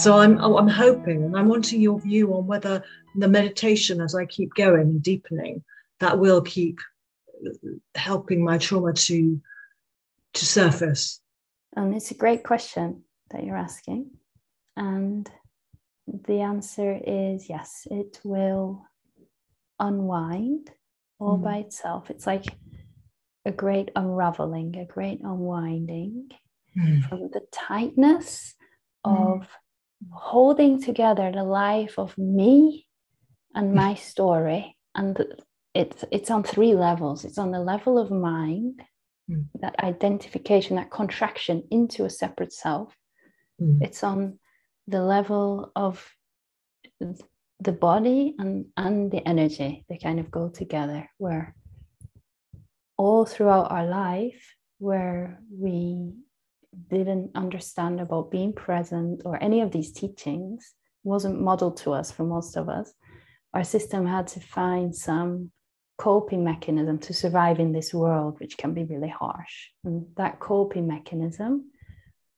So I'm I'm hoping and I'm wanting your view on whether the meditation as I keep going and deepening, that will keep helping my trauma to to surface. And it's a great question that you're asking. And the answer is yes, it will unwind all mm. by itself. It's like a great unraveling, a great unwinding mm. from the tightness mm. of holding together the life of me and my story. And it's, it's on three levels it's on the level of mind, mm. that identification, that contraction into a separate self. Mm. It's on the level of the body and, and the energy, they kind of go together, where all throughout our life, where we didn't understand about being present or any of these teachings wasn't modeled to us for most of us our system had to find some coping mechanism to survive in this world which can be really harsh. And that coping mechanism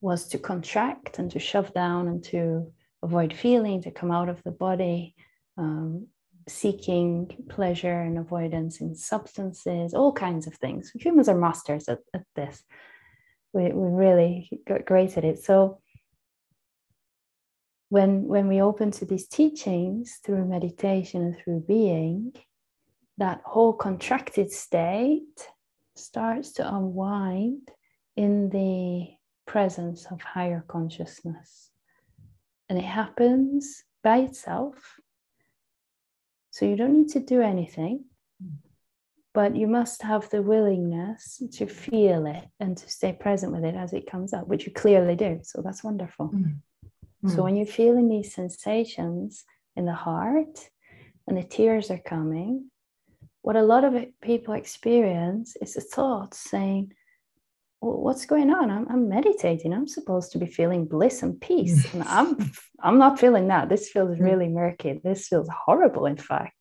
was to contract and to shove down and to avoid feeling to come out of the body um, seeking pleasure and avoidance in substances all kinds of things. Humans are masters at, at this we, we really got great at it. So when when we open to these teachings through meditation and through being, that whole contracted state starts to unwind in the presence of higher consciousness. And it happens by itself. So you don't need to do anything but you must have the willingness to feel it and to stay present with it as it comes up, which you clearly do. So that's wonderful. Mm. Mm. So when you're feeling these sensations in the heart and the tears are coming, what a lot of people experience is a thought saying, well, what's going on? I'm, I'm, meditating. I'm supposed to be feeling bliss and peace. And I'm I'm not feeling that. This feels mm. really murky. This feels horrible, in fact.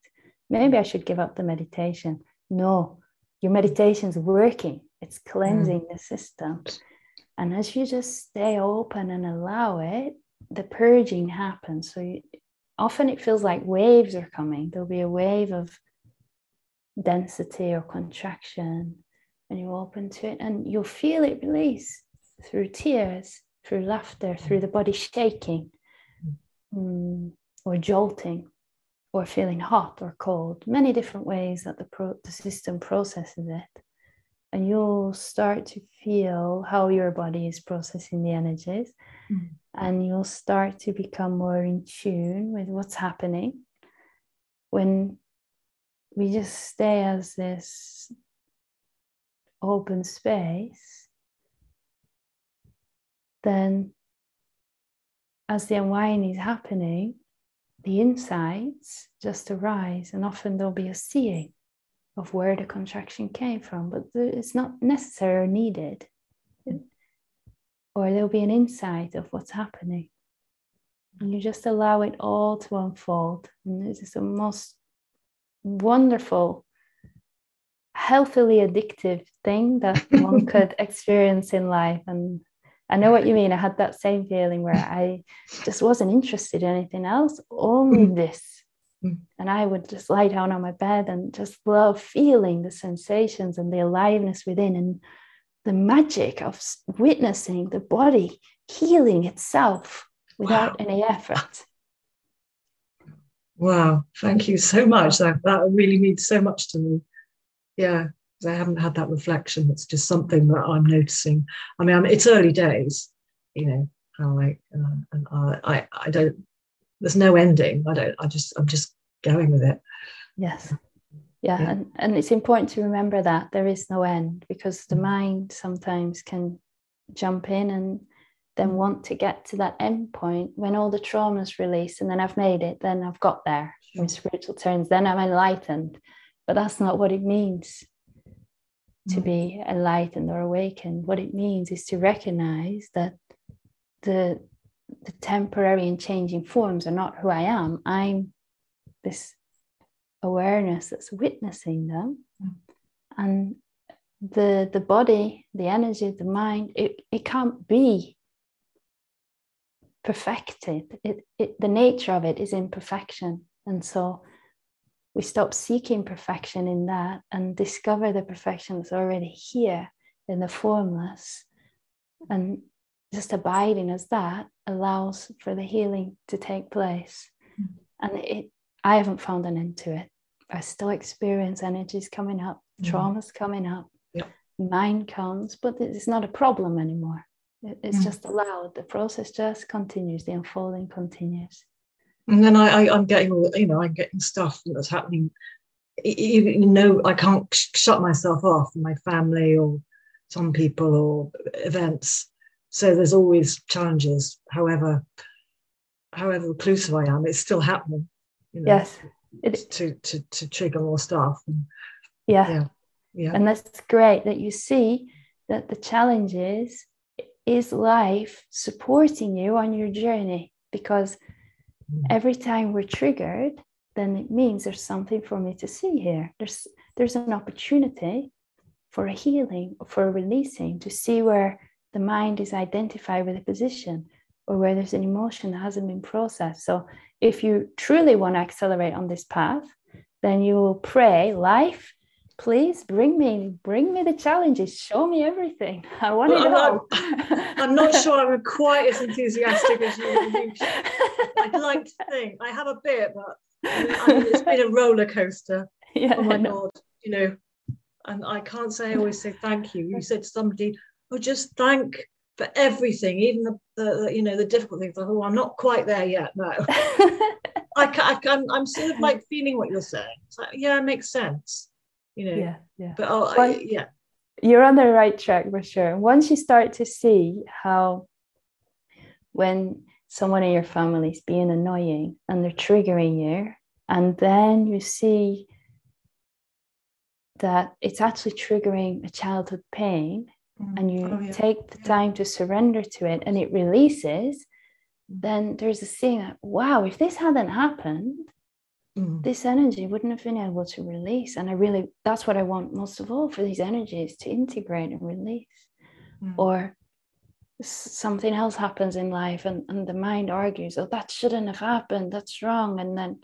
Maybe I should give up the meditation no, your meditation is working, it's cleansing mm. the system. And as you just stay open and allow it, the purging happens. So you, often it feels like waves are coming. There'll be a wave of density or contraction, and you open to it, and you'll feel it release through tears, through laughter, through the body shaking mm, or jolting or feeling hot or cold, many different ways that the, pro- the system processes it. And you'll start to feel how your body is processing the energies. Mm. And you'll start to become more in tune with what's happening when we just stay as this open space. Then, as the unwinding is happening, the insights just arise, and often there'll be a seeing of where the contraction came from, but it's not necessary or needed. Or there'll be an insight of what's happening. And you just allow it all to unfold. And this is the most wonderful, healthily addictive thing that one could experience in life. And I know what you mean. I had that same feeling where I just wasn't interested in anything else, only mm. this. Mm. And I would just lie down on my bed and just love feeling the sensations and the aliveness within and the magic of witnessing the body healing itself without wow. any effort. Wow, thank you so much. That, that really means so much to me. Yeah. I haven't had that reflection. It's just something that I'm noticing. I mean, I'm, it's early days, you know. How I uh, and I, I, I don't. There's no ending. I don't. I just. I'm just going with it. Yes. Yeah, yeah. And, and it's important to remember that there is no end because the mm. mind sometimes can jump in and then mm. want to get to that end point when all the trauma is released and then I've made it, then I've got there in spiritual terms, then I'm enlightened. But that's not what it means to mm. be enlightened or awakened. What it means is to recognize that the, the temporary and changing forms are not who I am. I'm this awareness that's witnessing them. Mm. And the the body, the energy, the mind, it, it can't be perfected. It, it, the nature of it is imperfection. And so we stop seeking perfection in that and discover the perfection that's already here in the formless. And just abiding as that allows for the healing to take place. Mm-hmm. And it, I haven't found an end to it. I still experience energies coming up, mm-hmm. traumas coming up, mind comes, but it's not a problem anymore. It's mm-hmm. just allowed. The process just continues, the unfolding continues. And then I, I, am getting all, you know, I'm getting stuff that's happening. You, you know, I can't sh- shut myself off from my family or some people or events so there's always challenges, however, however reclusive I am, it's still happening. You know, yes. It, to, to, to trigger more stuff. And, yeah. yeah. Yeah. And that's great that you see that the challenge is life supporting you on your journey because. Mm-hmm. every time we're triggered then it means there's something for me to see here there's there's an opportunity for a healing for a releasing to see where the mind is identified with a position or where there's an emotion that hasn't been processed. So if you truly want to accelerate on this path, then you will pray, life, please bring me, bring me the challenges, show me everything. I want well, it all. I'm not sure I'm quite as enthusiastic as you. I'd like to think I have a bit, but I mean, it's been a roller coaster. Yeah, oh my god, you know, and I can't say I always say thank you. You said to somebody, oh just thank for everything, even the, the you know the difficult things. Oh, I'm not quite there yet. No, I I can, I'm sort of like feeling what you're saying. It's like, yeah, it makes sense. You know. Yeah, yeah. But oh, I, yeah. You're on the right track for sure. Once you start to see how when someone in your family is being annoying and they're triggering you, and then you see that it's actually triggering a childhood pain mm. and you oh, yeah. take the time to surrender to it and it releases, then there's a saying that, wow, if this hadn't happened, mm. this energy wouldn't have been able to release. And I really, that's what I want most of all for these energies to integrate and release. Mm. Or something else happens in life and, and the mind argues, oh, that shouldn't have happened, that's wrong. And then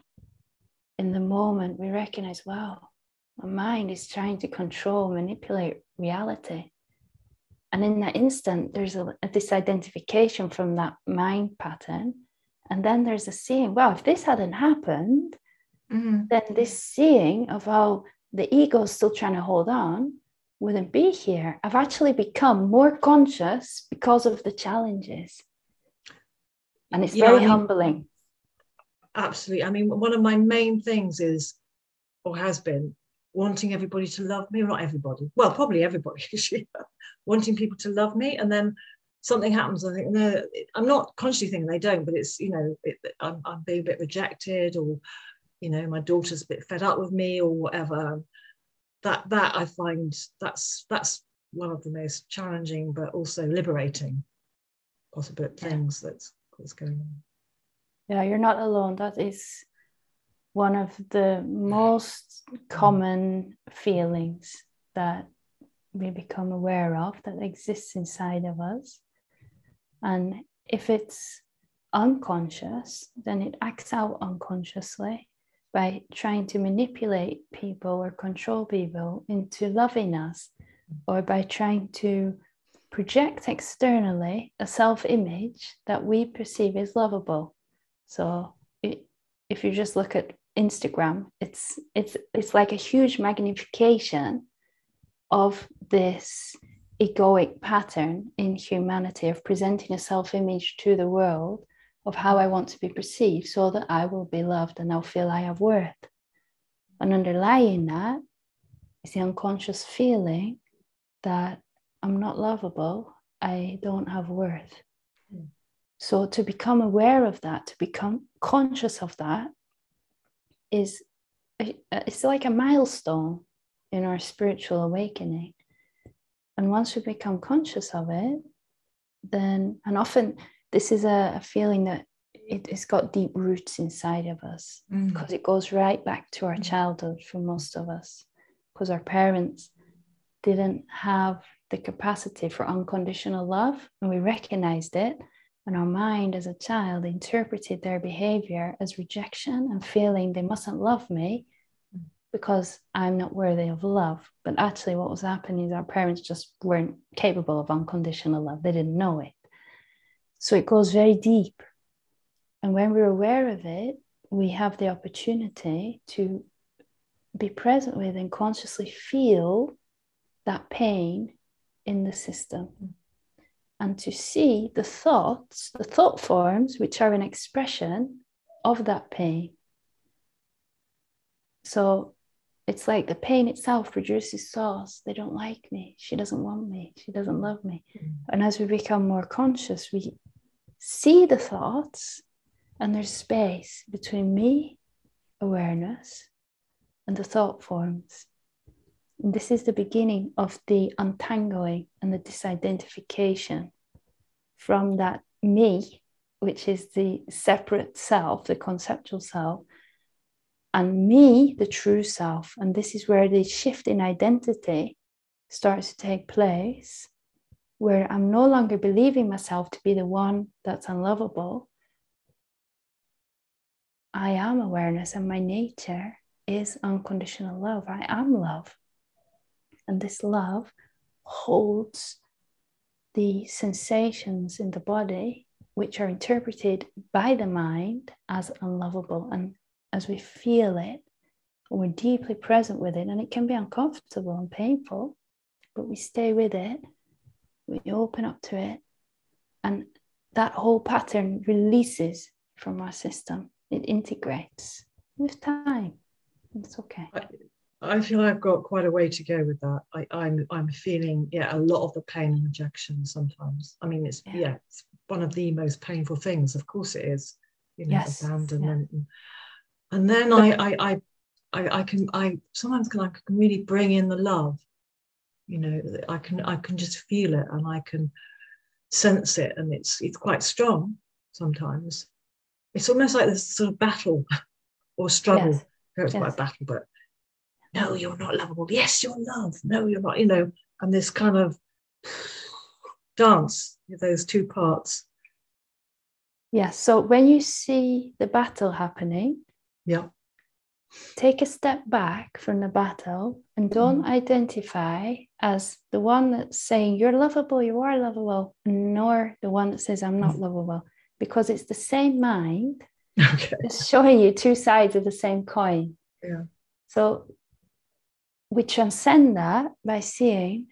in the moment, we recognize, wow, my mind is trying to control, manipulate reality. And in that instant, there's a, a disidentification from that mind pattern. And then there's a seeing, wow, if this hadn't happened, mm-hmm. then this seeing of how the ego is still trying to hold on wouldn't be here. I've actually become more conscious because of the challenges. And it's yeah, very I mean, humbling. Absolutely. I mean, one of my main things is, or has been, wanting everybody to love me, or not everybody, well, probably everybody, wanting people to love me. And then something happens, I think, no, I'm not consciously thinking they don't, but it's, you know, it, I'm, I'm being a bit rejected or, you know, my daughter's a bit fed up with me or whatever. That, that I find that's, that's one of the most challenging, but also liberating possible things that's, that's going on. Yeah, you're not alone. That is one of the most mm. common feelings that we become aware of that exists inside of us. And if it's unconscious, then it acts out unconsciously by trying to manipulate people or control people into loving us, or by trying to project externally a self image that we perceive as lovable. So, if you just look at Instagram. It's it's it's like a huge magnification of this egoic pattern in humanity of presenting a self-image to the world of how I want to be perceived so that I will be loved and I'll feel I have worth. And underlying that is the unconscious feeling that I'm not lovable, I don't have worth. Mm. So to become aware of that, to become conscious of that, is it's like a milestone in our spiritual awakening. And once we become conscious of it, then, and often this is a, a feeling that it, has got deep roots inside of us mm. because it goes right back to our mm. childhood for most of us, because our parents didn't have the capacity for unconditional love and we recognized it And our mind as a child interpreted their behavior as rejection and feeling they mustn't love me because I'm not worthy of love. But actually, what was happening is our parents just weren't capable of unconditional love, they didn't know it. So it goes very deep. And when we're aware of it, we have the opportunity to be present with and consciously feel that pain in the system and to see the thoughts, the thought forms, which are an expression of that pain. So it's like the pain itself produces thoughts. They don't like me. She doesn't want me. She doesn't love me. Mm. And as we become more conscious, we see the thoughts, and there's space between me, awareness, and the thought forms. And this is the beginning of the untangling and the disidentification from that me, which is the separate self, the conceptual self, and me, the true self. And this is where the shift in identity starts to take place, where I'm no longer believing myself to be the one that's unlovable. I am awareness, and my nature is unconditional love. I am love. And this love holds the sensations in the body, which are interpreted by the mind as unlovable. And as we feel it, we're deeply present with it, and it can be uncomfortable and painful, but we stay with it, we open up to it, and that whole pattern releases from our system. It integrates with time. It's okay. I, I feel I've got quite a way to go with that. I, am I'm, I'm feeling yeah a lot of the pain and rejection sometimes. I mean it's yeah. yeah. it's one of the most painful things. Of course it is. You know, yes. abandonment. Yeah. And, and then I, I I I I can I sometimes can I can really bring in the love. You know, I can I can just feel it and I can sense it and it's it's quite strong sometimes. It's almost like this sort of battle or struggle. Yes it's yes. quite a battle, but no, you're not lovable. Yes, you're loved. No, you're not, you know, and this kind of dance, those two parts. Yes. So when you see the battle happening, yeah, take a step back from the battle and don't mm-hmm. identify as the one that's saying you're lovable, you are lovable, nor the one that says I'm not mm-hmm. lovable, because it's the same mind Okay. It's showing you two sides of the same coin. Yeah. So we transcend that by seeing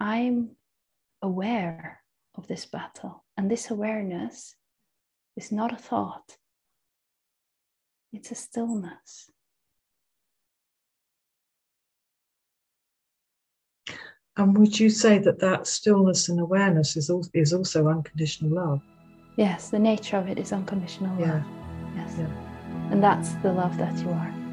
I'm aware of this battle. And this awareness is not a thought, it's a stillness. And would you say that that stillness and awareness is, al- is also unconditional love? Yes, the nature of it is unconditional yeah. love. Yes. Yeah. And that's the love that you are.